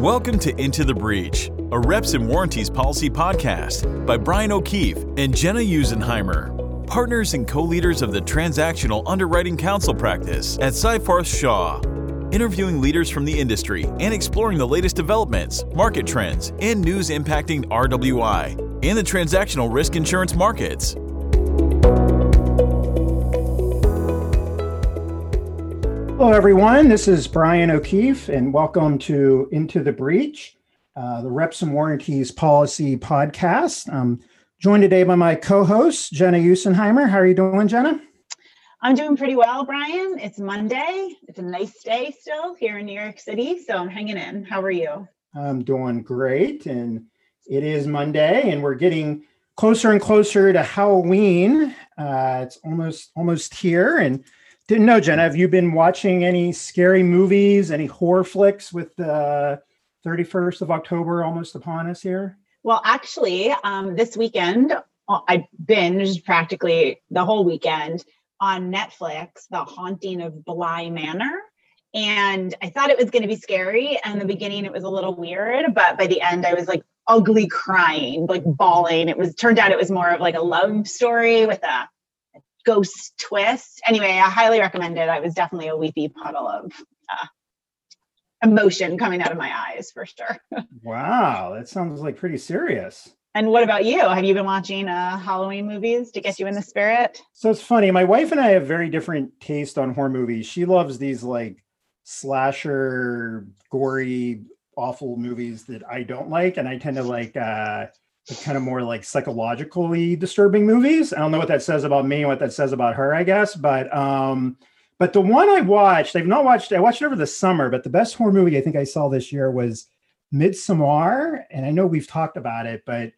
Welcome to Into the Breach, a Reps and Warranties Policy podcast by Brian O'Keefe and Jenna Usenheimer, partners and co leaders of the Transactional Underwriting Counsel practice at Seyfarth Shaw. Interviewing leaders from the industry and exploring the latest developments, market trends, and news impacting RWI and the transactional risk insurance markets. Hello, everyone. This is Brian O'Keefe, and welcome to Into the Breach, uh, the Reps and Warranties Policy Podcast. I'm joined today by my co-host Jenna Usenheimer. How are you doing, Jenna? I'm doing pretty well, Brian. It's Monday. It's a nice day still here in New York City, so I'm hanging in. How are you? I'm doing great, and it is Monday, and we're getting closer and closer to Halloween. Uh, it's almost almost here, and know, Jenna. Have you been watching any scary movies, any horror flicks with the 31st of October almost upon us here? Well, actually, um, this weekend uh, I binged practically the whole weekend on Netflix, The Haunting of Bly Manor. And I thought it was going to be scary. And the beginning, it was a little weird, but by the end, I was like ugly crying, like bawling. It was turned out it was more of like a love story with a ghost twist. Anyway, I highly recommend it. I was definitely a weepy puddle of uh, emotion coming out of my eyes for sure. wow, that sounds like pretty serious. And what about you? Have you been watching uh, Halloween movies to get you in the spirit? So it's funny. My wife and I have very different taste on horror movies. She loves these like slasher, gory, awful movies that I don't like, and I tend to like uh, kind of more like psychologically disturbing movies. I don't know what that says about me and what that says about her, I guess. But um, but the one I watched, I've not watched, I watched it over the summer, but the best horror movie I think I saw this year was Midsommar. And I know we've talked about it, but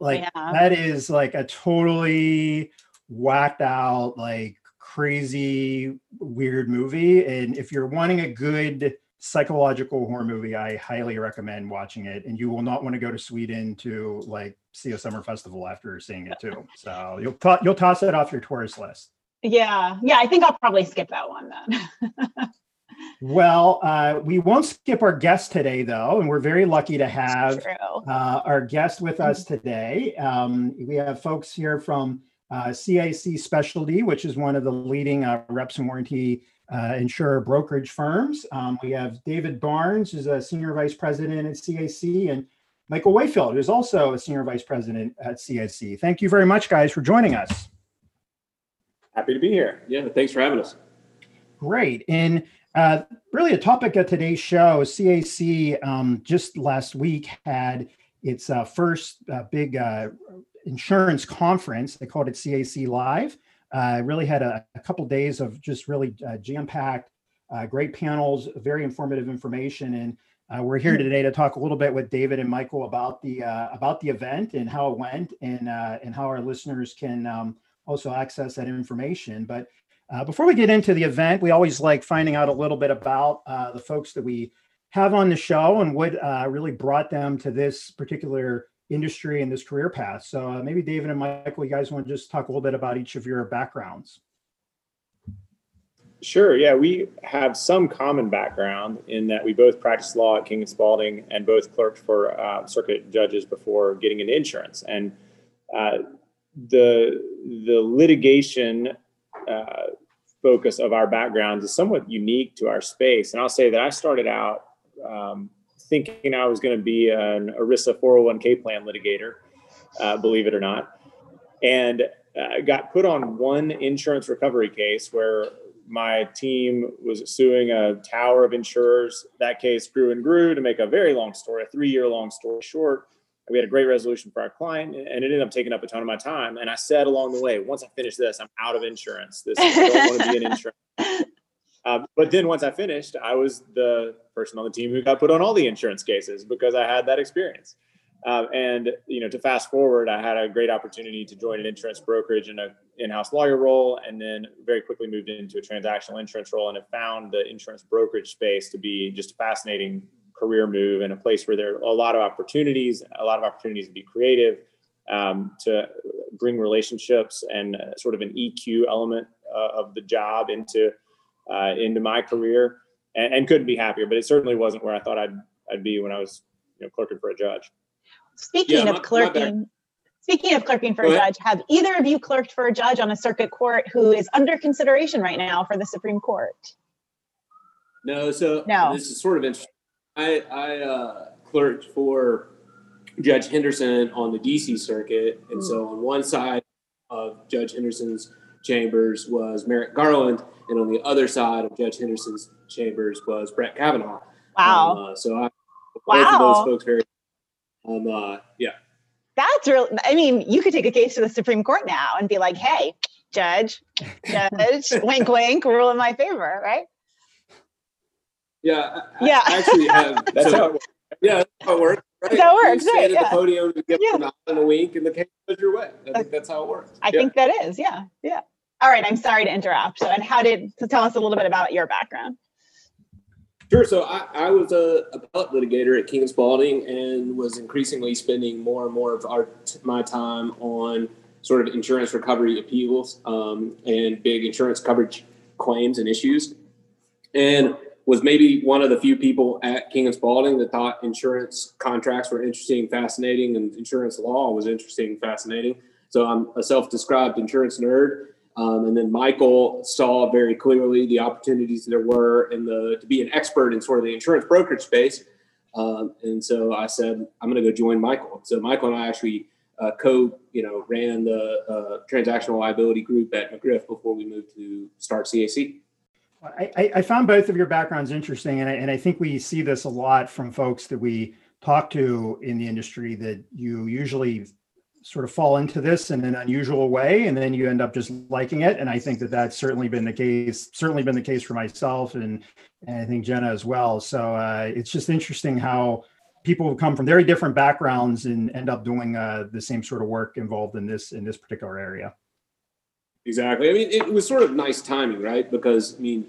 like yeah. that is like a totally whacked out, like crazy, weird movie. And if you're wanting a good psychological horror movie. I highly recommend watching it, and you will not want to go to Sweden to like see a summer festival after seeing it too. So you'll to- you'll toss it off your tourist list. Yeah, yeah, I think I'll probably skip that one then. well, uh, we won't skip our guest today, though, and we're very lucky to have uh, our guest with us today. Um, we have folks here from uh, CAC Specialty, which is one of the leading uh, reps and warranty uh, insurer brokerage firms. Um, we have David Barnes, who's a senior vice president at CAC, and Michael Wayfield, who's also a senior vice president at CAC. Thank you very much, guys, for joining us. Happy to be here. Yeah, thanks for having us. Great. And uh, really, a topic of today's show, CAC um, just last week had its uh, first uh, big uh, insurance conference. They called it CAC Live. Uh, really had a, a couple days of just really uh, jam-packed, uh, great panels, very informative information, and uh, we're here hmm. today to talk a little bit with David and Michael about the uh, about the event and how it went, and uh, and how our listeners can um, also access that information. But before we get into the event, we always like finding out a little bit about the folks that we have on the show and what really brought them to this particular industry and this career path. So uh, maybe David and Michael, you guys want to just talk a little bit about each of your backgrounds. Sure. Yeah, we have some common background in that we both practiced law at King and Spalding and both clerked for uh, circuit judges before getting into insurance. And uh, the the litigation uh, focus of our backgrounds is somewhat unique to our space. And I'll say that I started out um, thinking I was going to be an ERISA 401k plan litigator, uh, believe it or not, and uh, got put on one insurance recovery case where my team was suing a tower of insurers. That case grew and grew to make a very long story, a three year long story short. We had a great resolution for our client, and it ended up taking up a ton of my time. And I said along the way, once I finish this, I'm out of insurance. This I don't want to be an insurance. Um, but then once I finished, I was the person on the team who got put on all the insurance cases because I had that experience. Um, and you know, to fast forward, I had a great opportunity to join an insurance brokerage in a in-house lawyer role, and then very quickly moved into a transactional insurance role, and have found the insurance brokerage space to be just a fascinating career move and a place where there are a lot of opportunities, a lot of opportunities to be creative, um, to bring relationships and uh, sort of an EQ element uh, of the job into uh, into my career and, and, couldn't be happier. But it certainly wasn't where I thought I'd I'd be when I was you know, clerking for a judge. Speaking Yeah, of my- my clerking, speaking of clerking for Go a ahead. judge, have either of you clerked for a judge on a circuit court who is under consideration right now for the Supreme Court? No, so No. this is sort of interesting. I, I uh, clerked for Judge Henderson on the DC circuit. And so on one side of Judge Henderson's chambers was Merrick Garland, and on the other side of Judge Henderson's chambers was Brett Kavanaugh. Wow. Um, uh, so I, both of those folks very, um, uh, yeah. That's real. I mean, you could take a case to the Supreme Court now and be like, hey, judge, judge, wink, wink, rule in my favor, right? Yeah. I, Yeah. I actually have. That's so- how it works. Yeah, that's how it works. Right? It works, You right, stand at yeah. the podium, you give Yeah. them a nod and a wink, and the case goes your way. I think that's how it works. I Yeah. think that is. Yeah. Yeah. All right. I'm sorry to interrupt. So, and how did, so tell us a little bit about your background. Sure. So I, I was a appellate litigator at King and Spalding and was increasingly spending more and more of our my time on sort of insurance recovery appeals um, and big insurance coverage claims and issues, and was maybe one of the few people at King and Spalding that thought insurance contracts were interesting, fascinating, and insurance law was interesting, fascinating. So I'm a self-described insurance nerd. Um, and then Michael saw very clearly the opportunities there were in the to be an expert in sort of the insurance brokerage space. Um, and so I said, I'm going to go join Michael. So Michael and I actually uh, co, you know, ran the uh, transactional liability group at McGriff before we moved to start CAC. I, I- found both of your backgrounds interesting, and I, and I think we see this a lot from folks that we talk to in the industry that you usually sort of fall into this in an unusual way, and then you end up just liking it. And I think that that's certainly been the case, certainly been the case for myself, and, and I think Jenna as well. So uh, it's just interesting how people who come from very different backgrounds and end up doing uh, the same sort of work involved in this in this particular area. Exactly. I mean, it was sort of nice timing, right? Because I mean,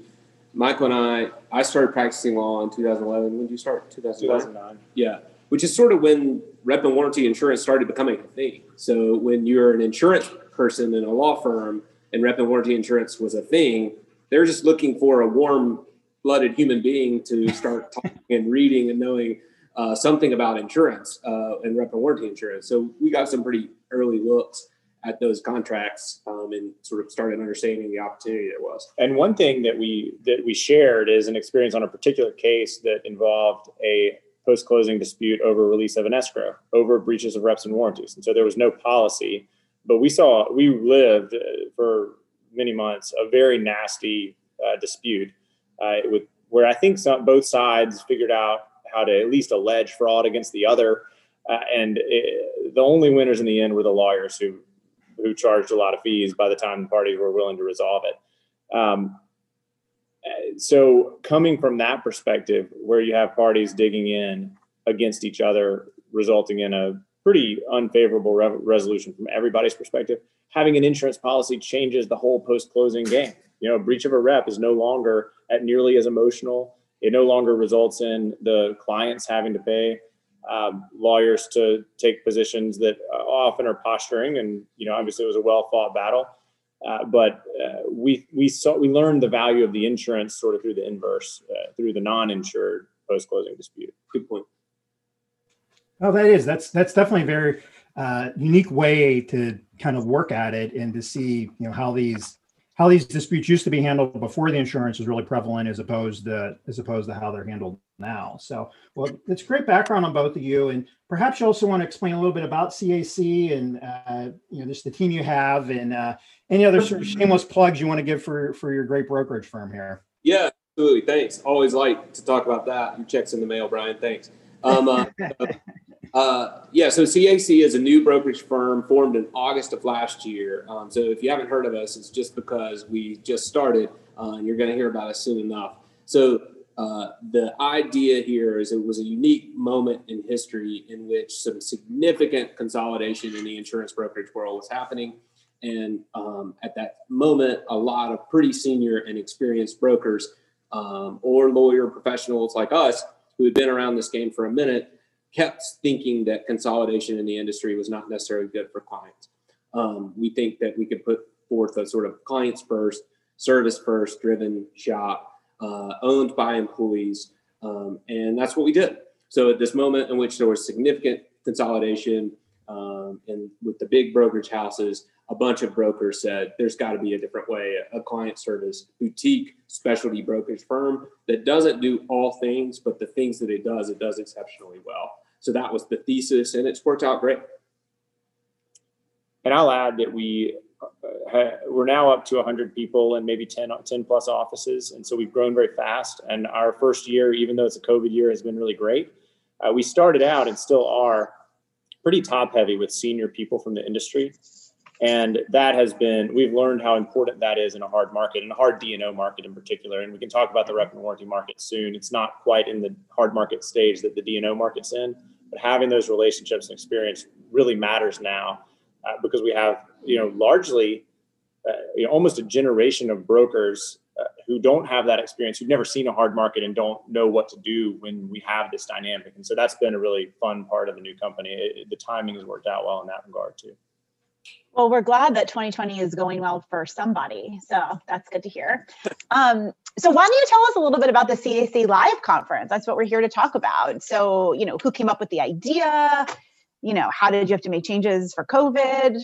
Michael and I, I started practicing law in 2011. When did you start? 2009. 2009. Yeah, which is sort of when rep and warranty insurance started becoming a thing. So when you're an insurance person in a law firm and rep and warranty insurance was a thing, they're just looking for a warm-blooded human being to start talking and reading and knowing uh, something about insurance uh, and rep and warranty insurance. So we got some pretty early looks at those contracts um, and sort of started understanding the opportunity there was. And one thing that we that we shared is an experience on a particular case that involved a post-closing dispute over release of an escrow over breaches of reps and warranties. And so there was no policy, but we saw we lived uh, for many months a very nasty uh, dispute uh, with where I think some, both sides figured out how to at least allege fraud against the other, uh, and it, the only winners in the end were the lawyers who who charged a lot of fees by the time the parties were willing to resolve it. Um, so coming from that perspective, where you have parties digging in against each other, resulting in a pretty unfavorable re- resolution from everybody's perspective, having an insurance policy changes the whole post-closing game. You know, breach of a rep is no longer at nearly as emotional. It no longer results in the clients having to pay um, lawyers to take positions that uh, often are posturing, and you know, obviously it was a well fought battle. Uh, but uh, we we saw we learned the value of the insurance sort of through the inverse, uh, through the non-insured post-closing dispute. Good point. Oh, that is that's that's definitely a very uh, unique way to kind of work at it and to see you know how these how these disputes used to be handled before the insurance was really prevalent as opposed to as opposed to how they're handled now. So, well, it's great background on both of you, and perhaps you also want to explain a little bit about CAC and uh, you know just the team you have and uh, any other sort of shameless plugs you want to give for for your great brokerage firm here. Yeah, absolutely. Thanks. Always like to talk about that. Your checks in the mail, Brian. Thanks. Um, uh, uh, yeah, so CAC is a new brokerage firm formed in August of last year. Um, so if you haven't heard of us, it's just because we just started, uh, and you're going to hear about us soon enough. So uh, the idea here is it was a unique moment in history in which some significant consolidation in the insurance brokerage world was happening. And um, at that moment, a lot of pretty senior and experienced brokers um, or lawyer professionals like us who had been around this game for a minute kept thinking that consolidation in the industry was not necessarily good for clients. Um, we think that we could put forth a sort of clients first, service first driven shop uh, owned by employees. Um, and that's what we did. So at this moment in which there was significant consolidation um, and with the big brokerage houses, a bunch of brokers said there's got to be a different way, a client service boutique specialty brokerage firm that doesn't do all things, but the things that it does, it does exceptionally well. So that was the thesis, and it's worked out great. And I'll add that we we're now up to 100 people and maybe 10, 10 plus offices. And so we've grown very fast. And our first year, even though it's a COVID year, has been really great. Uh, we started out and still are pretty top heavy with senior people from the industry. And that has been, we've learned how important that is in a hard market, in a hard D&O market in particular. And we can talk about the rep and warranty market soon. It's not quite in the hard market stage that the D&O market's in, but having those relationships and experience really matters now uh, because we have, you know, largely uh, you know, almost a generation of brokers uh, who don't have that experience, who've never seen a hard market and don't know what to do when we have this dynamic. And so that's been a really fun part of the new company. It, the timing has worked out well in that regard too. Well, we're glad that 2020 is going well for somebody. So that's good to hear. Um, so why don't you tell us a little bit about the CAC Live conference? That's what we're here to talk about. So, you know, who came up with the idea? You know, how did you have to make changes for COVID?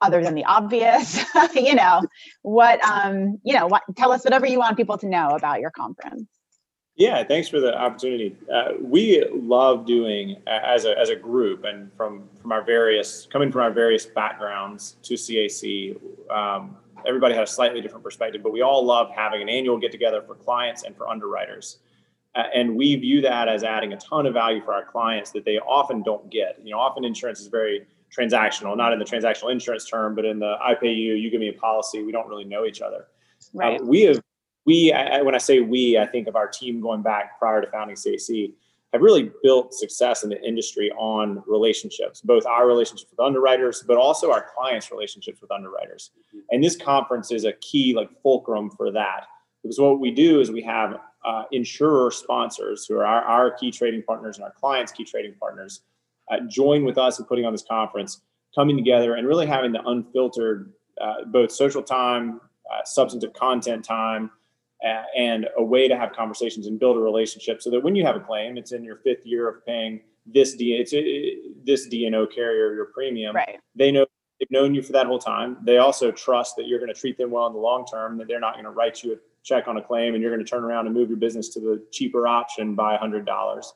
Other than the obvious, you know, what, um, you know, what, tell us whatever you want people to know about your conference. Yeah, thanks for the opportunity. Uh, we love doing as a, as a group and from from our various coming from our various backgrounds to CAC. Um, everybody had a slightly different perspective, but we all love having an annual get together for clients and for underwriters. Uh, and we view that as adding a ton of value for our clients that they often don't get. You know, often insurance is very transactional, not in the transactional insurance term, but in the I pay you, you give me a policy. We don't really know each other. Right. Uh, we have we, I, when I say we, I think of our team going back prior to founding CAC, have really built success in the industry on relationships, both our relationships with underwriters, but also our clients' relationships with underwriters. And this conference is a key, like fulcrum for that. Because what we do is we have uh, insurer sponsors who are our, our, key trading partners and our clients' key trading partners uh, join with us in putting on this conference, coming together and really having the unfiltered, uh, both social time, uh, substantive content time, and a way to have conversations and build a relationship so that when you have a claim, it's in your fifth year of paying this D, it's this D&O carrier your premium. Right. They know they've known you for that whole time. They also trust that you're going to treat them well in the long term. That they're not going to write you a check on a claim and you're going to turn around and move your business to the cheaper option by hundred dollars.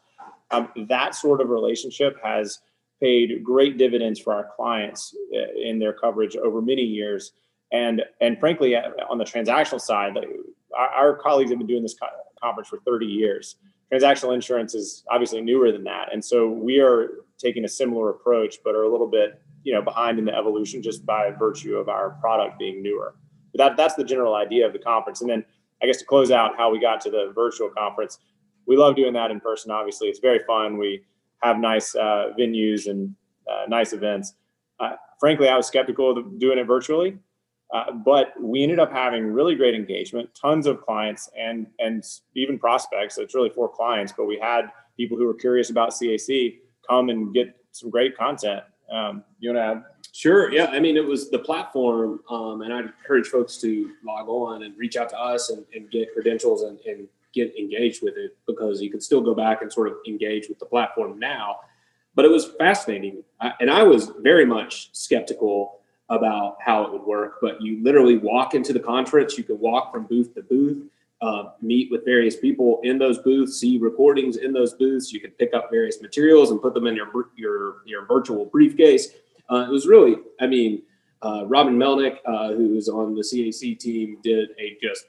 Um, that sort of relationship has paid great dividends for our clients uh, in their coverage over many years. And and frankly, uh, on the transactional side, our, our colleagues have been doing this conference for 30 years. Transactional insurance is obviously newer than that, and so we are taking a similar approach, but are a little bit you know behind in the evolution just by virtue of our product being newer. But that that's the general idea of the conference, and then I guess to close out how we got to the virtual conference, we love doing that in person. Obviously, it's very fun. We have nice uh, venues and uh, nice events. Uh, frankly, I was skeptical of doing it virtually, uh, but we ended up having really great engagement, tons of clients and and even prospects. It's really for clients, but we had people who were curious about CAC come and get some great content. Um, you want to add? Sure. Yeah. I mean, it was the platform, um, and I'd encourage folks to log on and reach out to us and, and get credentials and, and get engaged with it because you can still go back and sort of engage with the platform now. But it was fascinating, I, and I was very much skeptical about how it would work. But you literally walk into the conference, you can walk from booth to booth, uh, meet with various people in those booths, see recordings in those booths. You can pick up various materials and put them in your your your virtual briefcase. Uh, it was really, I mean, uh, Robin Melnick, uh, who's on the CAC team, did a just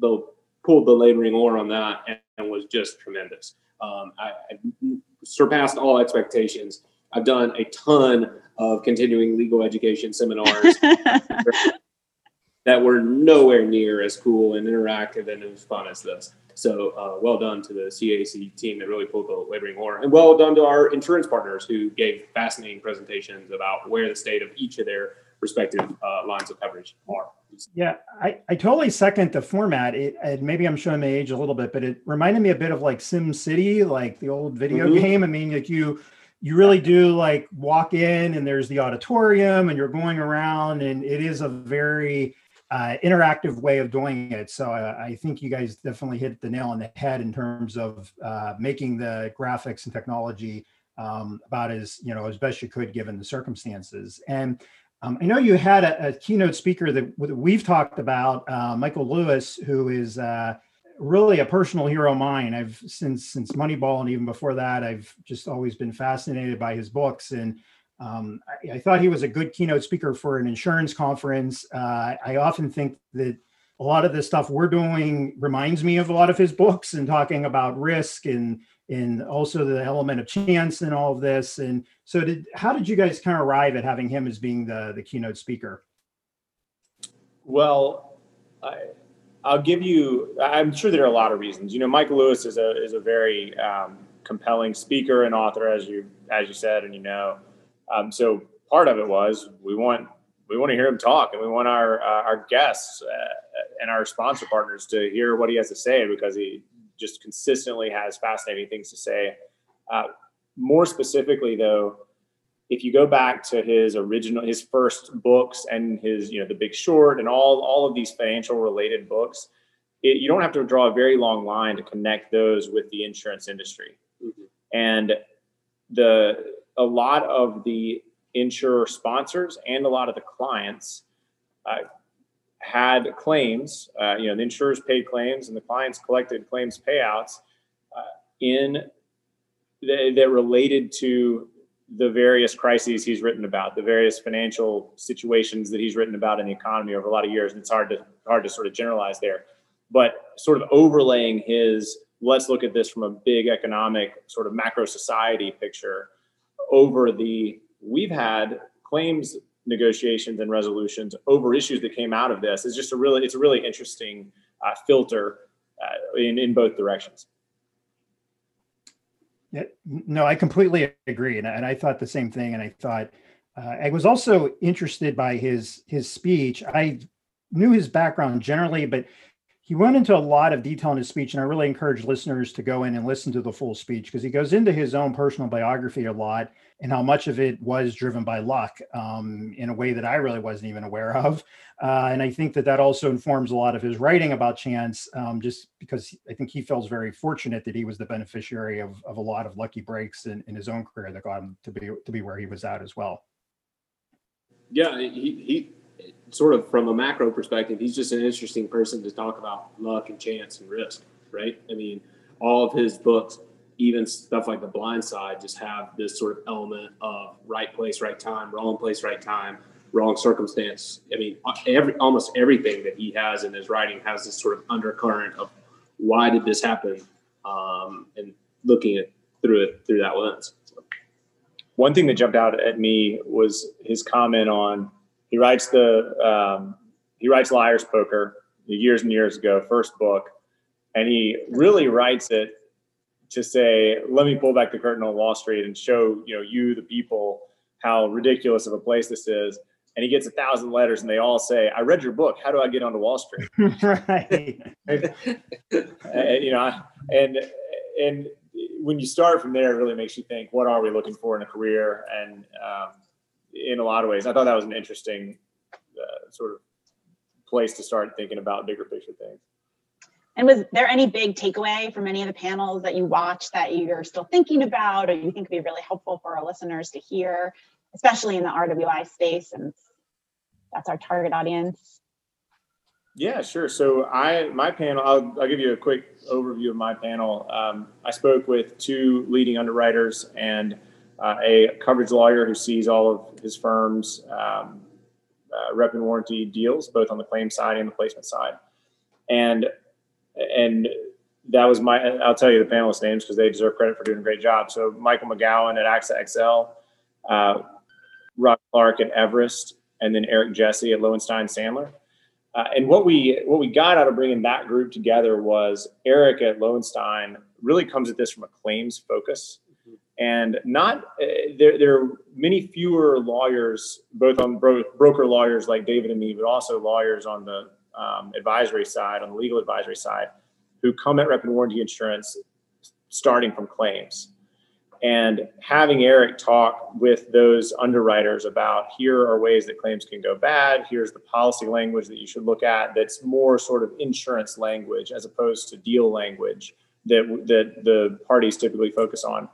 the pulled the laboring oar on that and, and was just tremendous. Um, I, I surpassed all expectations. I've done a ton of continuing legal education seminars that were nowhere near as cool and interactive and as fun as this. So uh, well done to the CAC team that really pulled the laboring oar, and well done to our insurance partners who gave fascinating presentations about where the state of each of their respective uh, lines of coverage are. Yeah, I, I totally second the format. It and maybe I'm showing my age a little bit, but it reminded me a bit of like SimCity, like the old video mm-hmm. game. I mean, like you you really do like walk in and there's the auditorium and you're going around and it is a very uh, interactive way of doing it. So uh, I think you guys definitely hit the nail on the head in terms of uh, making the graphics and technology um, about as you know as best you could given the circumstances. And um, I know you had a, a keynote speaker that, we've talked about, uh, Michael Lewis, who is uh, really a personal hero of mine. I've since since Moneyball and even before that, I've just always been fascinated by his books and. Um, I, I, thought he was a good keynote speaker for an insurance conference. Uh, I often think that a lot of the stuff we're doing reminds me of a lot of his books and talking about risk and and also the element of chance and all of this. And so, did how did you guys kind of arrive at having him as being the the keynote speaker? Well, I, I'll give you. I'm sure there are a lot of reasons. You know, Michael Lewis is a is a very um, compelling speaker and author, as you as you said, and you know. Um, so part of it was we want we want to hear him talk, and we want our uh, our guests uh, and our sponsor partners to hear what he has to say because he just consistently has fascinating things to say. Uh, more specifically, though, if you go back to his original, his first books and his, you know, The Big Short and all all of these financial related books, it, you don't have to draw a very long line to connect those with the insurance industry. Mm-hmm. And the a lot of the insurer sponsors and a lot of the clients uh, had claims, uh, you know, the insurers paid claims and the clients collected claims payouts uh, in th- that related to the various crises he's written about, the various financial situations that he's written about in the economy over a lot of years, and it's hard to hard to sort of generalize there. But sort of overlaying his, let's look at this from a big economic sort of macro society picture over the we've had claims negotiations and resolutions over issues that came out of this is just a really it's a really interesting uh, filter uh, in in both directions. No, I completely agree, and, and I thought the same thing. And I thought uh, I was also interested by his his speech. I knew his background generally, but he went into a lot of detail in his speech, and I really encourage listeners to go in and listen to the full speech because he goes into his own personal biography a lot and how much of it was driven by luck um, in a way that I really wasn't even aware of. Uh, and I think that that also informs a lot of his writing about chance, um, just because I think he feels very fortunate that he was the beneficiary of, of a lot of lucky breaks in, in his own career that got him to be to be where he was at as well. Yeah, he, he sort of from a macro perspective, he's just an interesting person to talk about luck and chance and risk, right? I mean, all of his books, even stuff like The Blind Side, just have this sort of element of right place, right time, wrong place, right time, wrong circumstance. I mean, every almost everything that he has in his writing has this sort of undercurrent of why did this happen, um, and looking at through it through that lens. One thing that jumped out at me was his comment on he writes the um, he writes Liar's Poker years and years ago, first book, and he really writes it to say, let me pull back the curtain on Wall Street and show you know you the people how ridiculous of a place this is. And he gets a thousand letters, and they all say, "I read your book. How do I get onto Wall Street?" right. and, you know, and and when you start from there, it really makes you think, what are we looking for in a career? And um, in a lot of ways. I thought that was an interesting uh, sort of place to start thinking about bigger picture things. And was there any big takeaway from any of the panels that you watched that you're still thinking about or you think would be really helpful for our listeners to hear, especially in the RWI space and that's our target audience? Yeah, sure. So I my panel, I'll, I'll give you a quick overview of my panel. Um, I spoke with two leading underwriters and uh, a coverage lawyer who sees all of his firm's um, uh, rep and warranty deals, both on the claim side and the placement side. And and that was my. I'll tell you the panelists' names because they deserve credit for doing a great job. So Michael McGowan at AXA XL, uh, Rob Clark at Everest, and then Eric Jesse at Lowenstein Sandler. Uh, and what we what we got out of bringing that group together was Eric at Lowenstein really comes at this from a claims focus and not uh, there, there are many fewer lawyers both on bro- broker lawyers like david and me but also lawyers on the um, advisory side on the legal advisory side who come at rep and warranty insurance starting from claims and having Eric talk with those underwriters about here are ways that claims can go bad. Here's the policy language that you should look at that's more sort of insurance language as opposed to deal language that, that the parties typically focus on.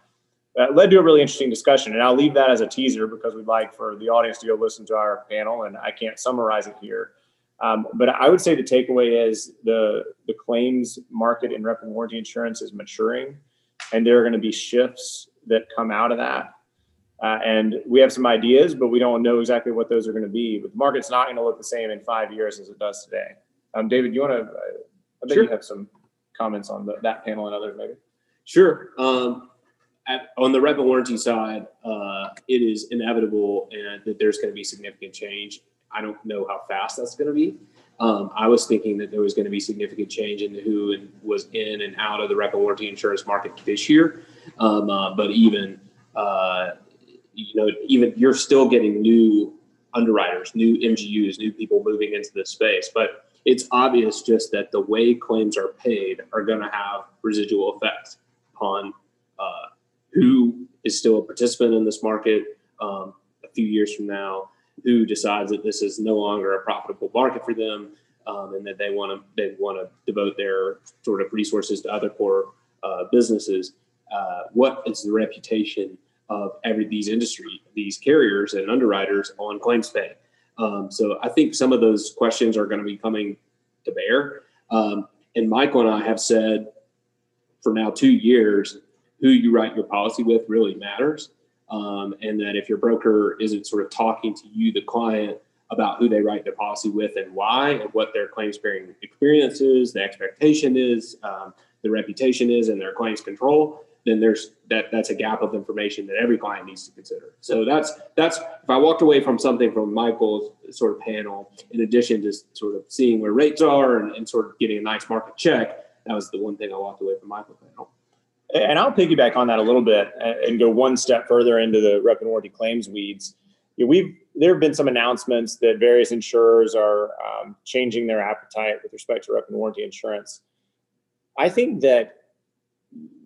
That led to a really interesting discussion. And I'll leave that as a teaser because we'd like for the audience to go listen to our panel, and I can't summarize it here. Um, but I would say the takeaway is the, the claims market in rep and warranty insurance is maturing, and there are going to be shifts that come out of that. Uh, and we have some ideas, but we don't know exactly what those are going to be. But the market's not going to look the same in five years as it does today. Um, David, you want to? I bet Sure. you have some comments on the, that panel and others, maybe. Sure. Um, at, on the rep and warranty side, uh, it is inevitable and that there's going to be significant change. I don't know how fast that's going to be. Um, I was thinking that there was going to be significant change in who and was in and out of the rep and warranty insurance market this year. Um, uh, but even, uh, you know, even you're still getting new underwriters, new MGUs, new people moving into this space. But it's obvious just that the way claims are paid are going to have residual effects on uh, who is still a participant in this market um, a few years from now, who decides that this is no longer a profitable market for them, um, and that they want to they want to devote their sort of resources to other core uh, businesses. Uh, what is the reputation of every these industry, these carriers and underwriters on claims pay? Um, so I think some of those questions are going to be coming to bear. Um, and Michael and I have said for now two years, who you write your policy with really matters. Um, and that if your broker isn't sort of talking to you, the client, about who they write their policy with and why, and what their claims bearing experience is, the expectation is, um, the reputation is, and their claims control, then there's that that's a gap of information that every client needs to consider. So that's that's if I walked away from something from Michael's sort of panel, in addition to sort of seeing where rates are and, and sort of getting a nice market check, that was the one thing I walked away from Michael's panel. And I'll piggyback on that a little bit and, go one step further into the rep and warranty claims weeds. We've there have been some announcements that various insurers are um, changing their appetite with respect to rep and warranty insurance. I think that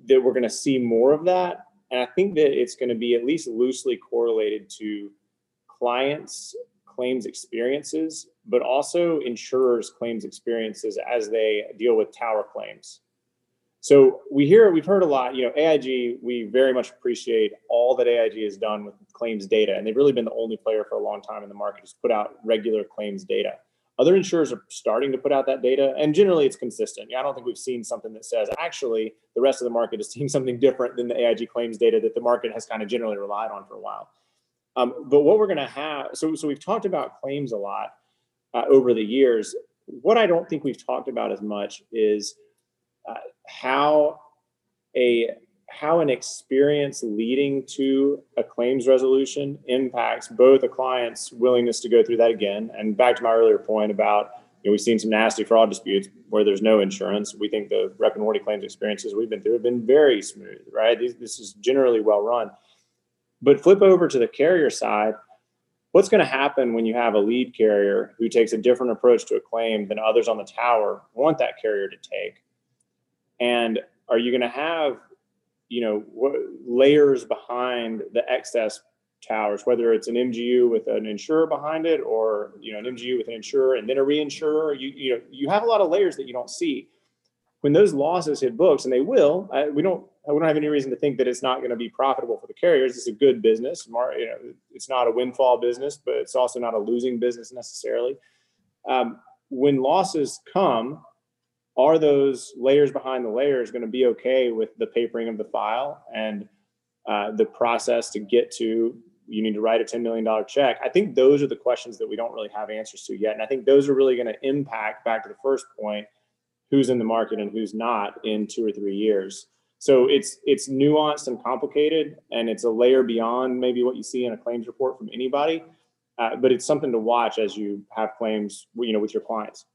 that we're going to see more of that, and I think that it's going to be at least loosely correlated to clients' claims experiences, but also insurers' claims experiences as they deal with tower claims. So we hear, we've heard a lot, you know, AIG, we very much appreciate all that AIG has done with claims data. And they've really been the only player for a long time in the market who's put out regular claims data. Other insurers are starting to put out that data, and generally it's consistent. Yeah, I don't think we've seen something that says actually the rest of the market is seeing something different than the AIG claims data that the market has kind of generally relied on for a while. Um, but what we're going to have, so so we've talked about claims a lot uh, over the years. What I don't think we've talked about as much is uh, how a how an experience leading to a claims resolution impacts both a client's willingness to go through that again and back to my earlier point about you know, we've seen some nasty fraud disputes where there's no insurance. We think the rep and warranty claims experiences we've been through have been very smooth, right? This, this is generally well run. But flip over to the carrier side. What's going to happen when you have a lead carrier who takes a different approach to a claim than others on the tower want that carrier to take? And are you going to have, you know, layers behind the excess towers, whether it's an MGU with an insurer behind it, or you know, an MGU with an insurer and then a reinsurer? You you know, you have a lot of layers that you don't see. When those losses hit books, and they will, I, we don't we don't have any reason to think that it's not going to be profitable for the carriers. It's a good business. You know, it's not a windfall business, but it's also not a losing business necessarily. Um, when losses come, are those layers behind the layers going to be okay with the papering of the file and uh, the process to get to you need to write a $10 million check? I think those are the questions that we don't really have answers to yet and i think those are really going to impact back to the first point who's in the market and who's not in two or three years. So it's it's nuanced and complicated and it's a layer beyond maybe what you see in a claims report from anybody uh, but it's something to watch as you have claims you know with your clients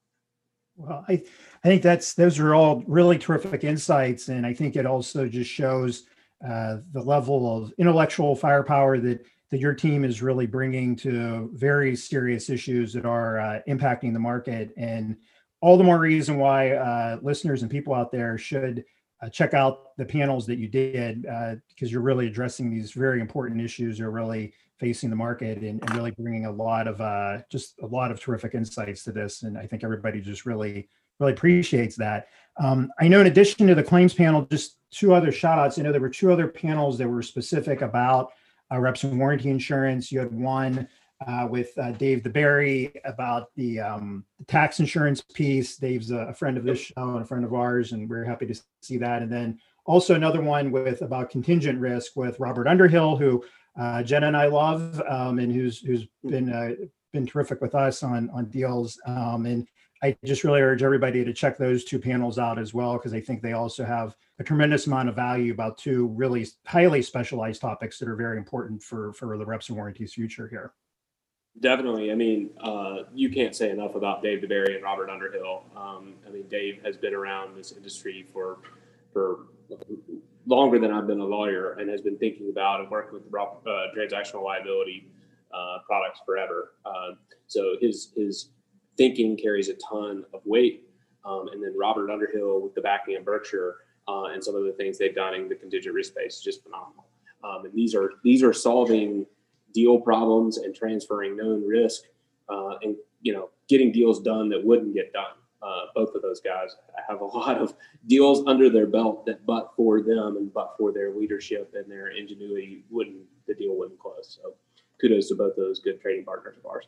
Well, I, I think that's those are all really terrific insights, and I think it also just shows uh, the level of intellectual firepower that that your team is really bringing to very serious issues that are uh, impacting the market, and all the more reason why uh, listeners and people out there should uh, check out the panels that you did because you're really addressing these very important issues. You're really facing the market and, and really bringing a lot of uh, just a lot of terrific insights to this. And I think everybody just really really appreciates that. Um, I know in addition to the claims panel, just two other shout outs. I know there were two other panels that were specific about uh, reps and warranty insurance. You had one uh, with uh, Dave DeBerry about the, um, tax insurance piece. Dave's a, friend of this show and a friend of ours, and we're happy to see that. And then also another one with about contingent risk with Robert Underhill, who uh, Jenna and I love, um, and who's who's been uh, been terrific with us on on deals. Um, and I just really urge everybody to check those two panels out as well because I think they also have a tremendous amount of value about two really highly specialized topics that are very important for for the reps and warranties future here. Definitely. I mean, uh, you can't say enough about Dave DeBerry and Robert Underhill. Um, I mean, Dave has been around this industry for for longer than I've been a lawyer and has been thinking about and working with uh, transactional liability uh, products forever. Uh, so his his thinking carries a ton of weight. Um, and then Robert Underhill with the backing of Berkshire uh, and some of the things they've done in the contingent risk space is just phenomenal. Um, and these are these are solving deal problems and transferring known risk uh, and you know getting deals done that wouldn't get done uh, both of those guys have a lot of deals under their belt that, but for them and but for their leadership and their ingenuity, wouldn't the deal wouldn't close. So, kudos to both those good trading partners of ours.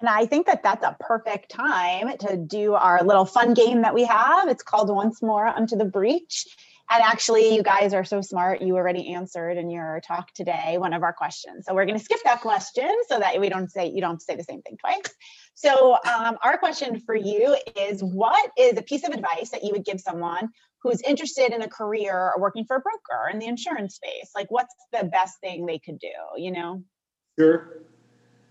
And I think that that's a perfect time to do our little fun game that we have. It's called Once More Unto the Breach. And actually, you guys are so smart. You already answered in your talk today one of our questions. So we're going to skip that question so that we don't say you don't say the same thing twice. So um, our question for you is: What is a piece of advice that you would give someone who's interested in a career or working for a broker in the insurance space? Like, what's the best thing they could do? You know. Sure.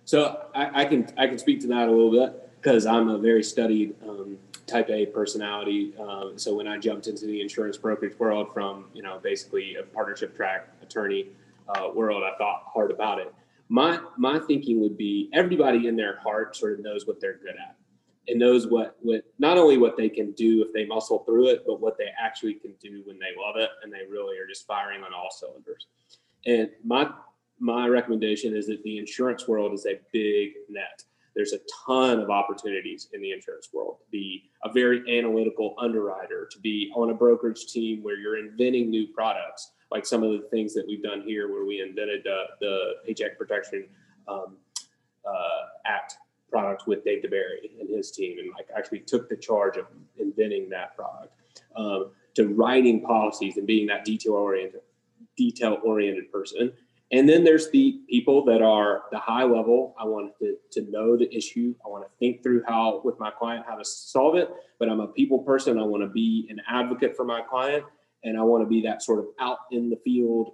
So I, I can I can speak to that a little bit because I'm a very studied um, type A personality. Um, so when I jumped into the insurance brokerage world from, you know, basically a partnership track attorney uh, world, I thought hard about it. My, my thinking would be everybody in their heart sort of knows what they're good at and knows what, what not only what they can do if they muscle through it, but what they actually can do when they love it and they really are just firing on all cylinders. And my my recommendation is that the insurance world is a big net there's a ton of opportunities in the insurance world to be a very analytical underwriter, to be on a brokerage team where you're inventing new products, like some of the things that we've done here, where we invented uh, the Paycheck Protection um, uh, Act product with Dave DeBerry and his team, and like actually took the charge of inventing that product. Um, to writing policies and being that detail oriented, detail oriented person and then there's the people that are the high level. I want to, to know the issue. I want to think through how, with my client, how to solve it. But I'm a people person. I want to be an advocate for my client. And I want to be that sort of out in the field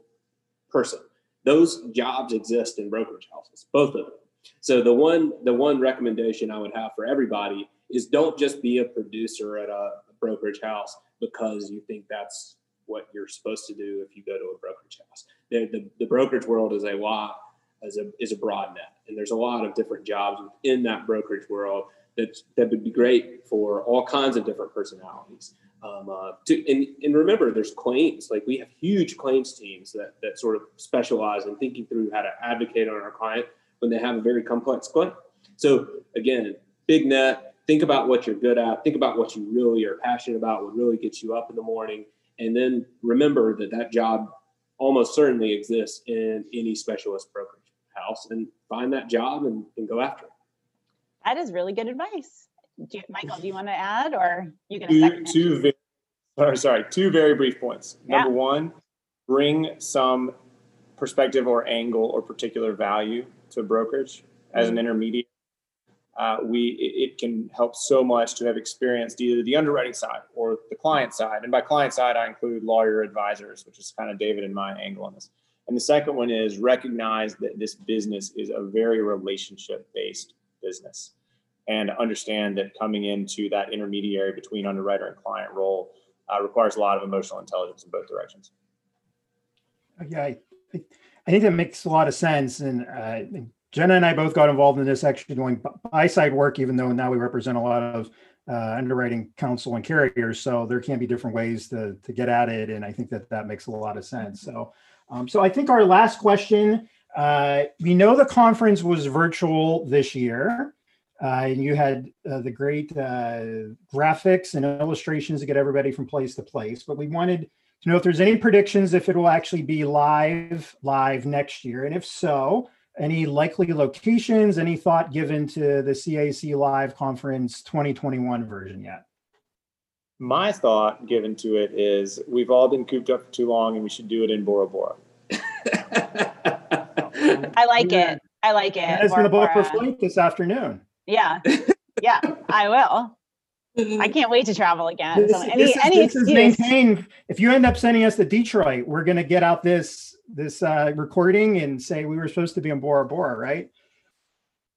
person. Those jobs exist in brokerage houses, both of them. So the one the one recommendation I would have for everybody is don't just be a producer at a brokerage house because you think that's what you're supposed to do if you go to a brokerage house. The, the, the brokerage world is a lot as a is a broad net, and there's a lot of different jobs within that brokerage world that that would be great for all kinds of different personalities. Um, uh, to, and, and remember, there's claims. Like we have huge claims teams that that sort of specialize in thinking through how to advocate on our client when they have a very complex claim. So again, big net. Think about what you're good at. Think about what you really are passionate about. What really gets you up in the morning and then remember that that job almost certainly exists in any specialist brokerage house and find that job and, and go after it. That is really good advice. Do you, Michael, do you want to add or you can two, two very, sorry, two very brief points. Number yeah. one, bring some perspective or angle or particular value to brokerage as mm-hmm. an intermediate uh, we it, it, can help so much to have experienced either the underwriting side or the client side. And by client side, I include lawyer advisors, which is kind of David and my angle on this. And the second one is recognize that this business is a very relationship based business and understand that coming into that intermediary between underwriter and client role uh, requires a lot of emotional intelligence in both directions. Yeah, I, I think that makes a lot of sense. And uh, Jenna and I both got involved in this actually doing buy side work, even though now we represent a lot of uh, underwriting counsel and carriers. So there can be different ways to, to get at it. And I think that that makes a lot of sense. So, um, so I think our last question, uh, we know the conference was virtual this year. Uh, and you had uh, the great uh, graphics and illustrations to get everybody from place to place. But we wanted to know if there's any predictions if it will actually be live live next year, and if so, any likely locations, any thought given to the CAC Live Conference 2021 version yet? My thought given to it is we've all been cooped up for too long and we should do it in Bora Bora. I like Yeah. it. I like it. That is going to Bora book for Bora. flight this afternoon. Yeah. Yeah, I will. I can't wait to travel again. This, So any this is, any this is maintained. If you end up sending us to Detroit, we're going to get out this this uh, recording and say we were supposed to be in Bora Bora, right?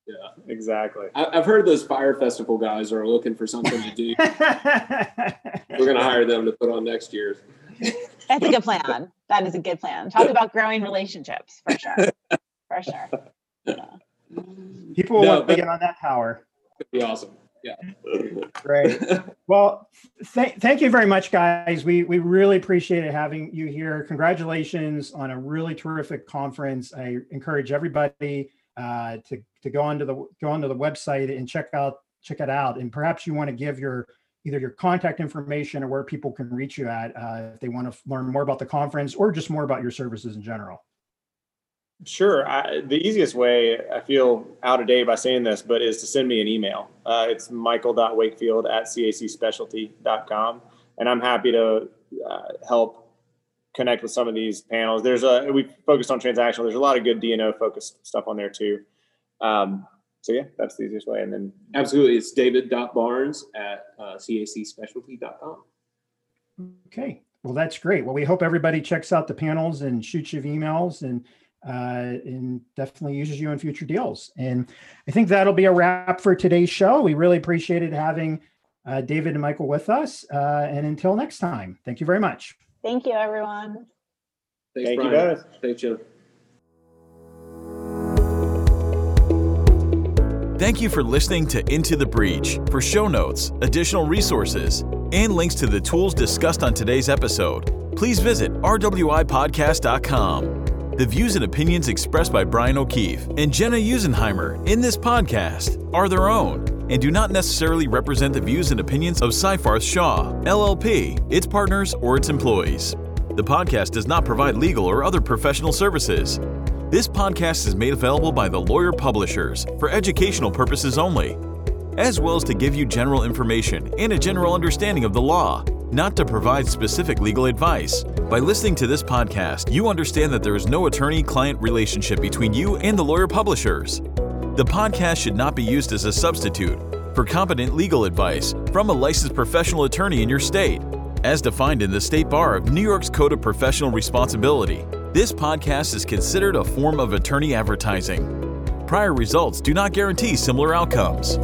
Yeah. Exactly. I- I've heard those fire festival guys are looking for something to do. We're going to hire them to put on next year's. That's a good plan. That is a good plan. Talk about growing relationships for sure. For sure. People will No, want to but- get on that tower. It'd be awesome. Yeah. Great. Well, th- thank you very much, guys. We we really appreciated having you here. Congratulations on a really terrific conference. I encourage everybody uh, to to go onto the go onto the website and check out check it out. And perhaps you want to give your either your contact information or where people can reach you at uh, if they want to learn more about the conference or just more about your services in general. Sure. I, the easiest way, I feel out of date by saying this, but is to send me an email. Uh, it's michael.wakefield at cacspecialty.com. And I'm happy to uh, help connect with some of these panels. There's a, we focused on transactional. There's a lot of good D&O focused stuff on there too. Um, so yeah, that's the easiest way. And then Absolutely. It's david.barnes at uh, cacspecialty.com. Okay. Well, that's great. Well, we hope everybody checks out the panels and shoots you emails and uh, and definitely uses you in future deals. And I think that'll be a wrap for today's show. We really appreciated having uh, David and Michael with us. Uh, and until next time, thank you very much. Thank you, everyone. Thanks, thank you Brian. both. Thanks, Jim. Thank you for listening to Into the Breach. For show notes, additional resources, and links to the tools discussed on today's episode, please visit rwipodcast.com. The views and opinions expressed by Brian O'Keefe and Jenna Usenheimer in this podcast are their own and do not necessarily represent the views and opinions of Seyfarth Shaw, LLP, its partners, or its employees. The podcast does not provide legal or other professional services. This podcast is made available by the Lawyer Publishers for educational purposes only, as well as to give you general information and a general understanding of the law, not to provide specific legal advice. By listening to this podcast, you understand that there is no attorney client relationship between you and the Lawyer Publishers. The podcast should not be used as a substitute for competent legal advice from a licensed professional attorney in your state, as defined in the State Bar of New York's Code of Professional Responsibility. This podcast is considered a form of attorney advertising. Prior results do not guarantee similar outcomes.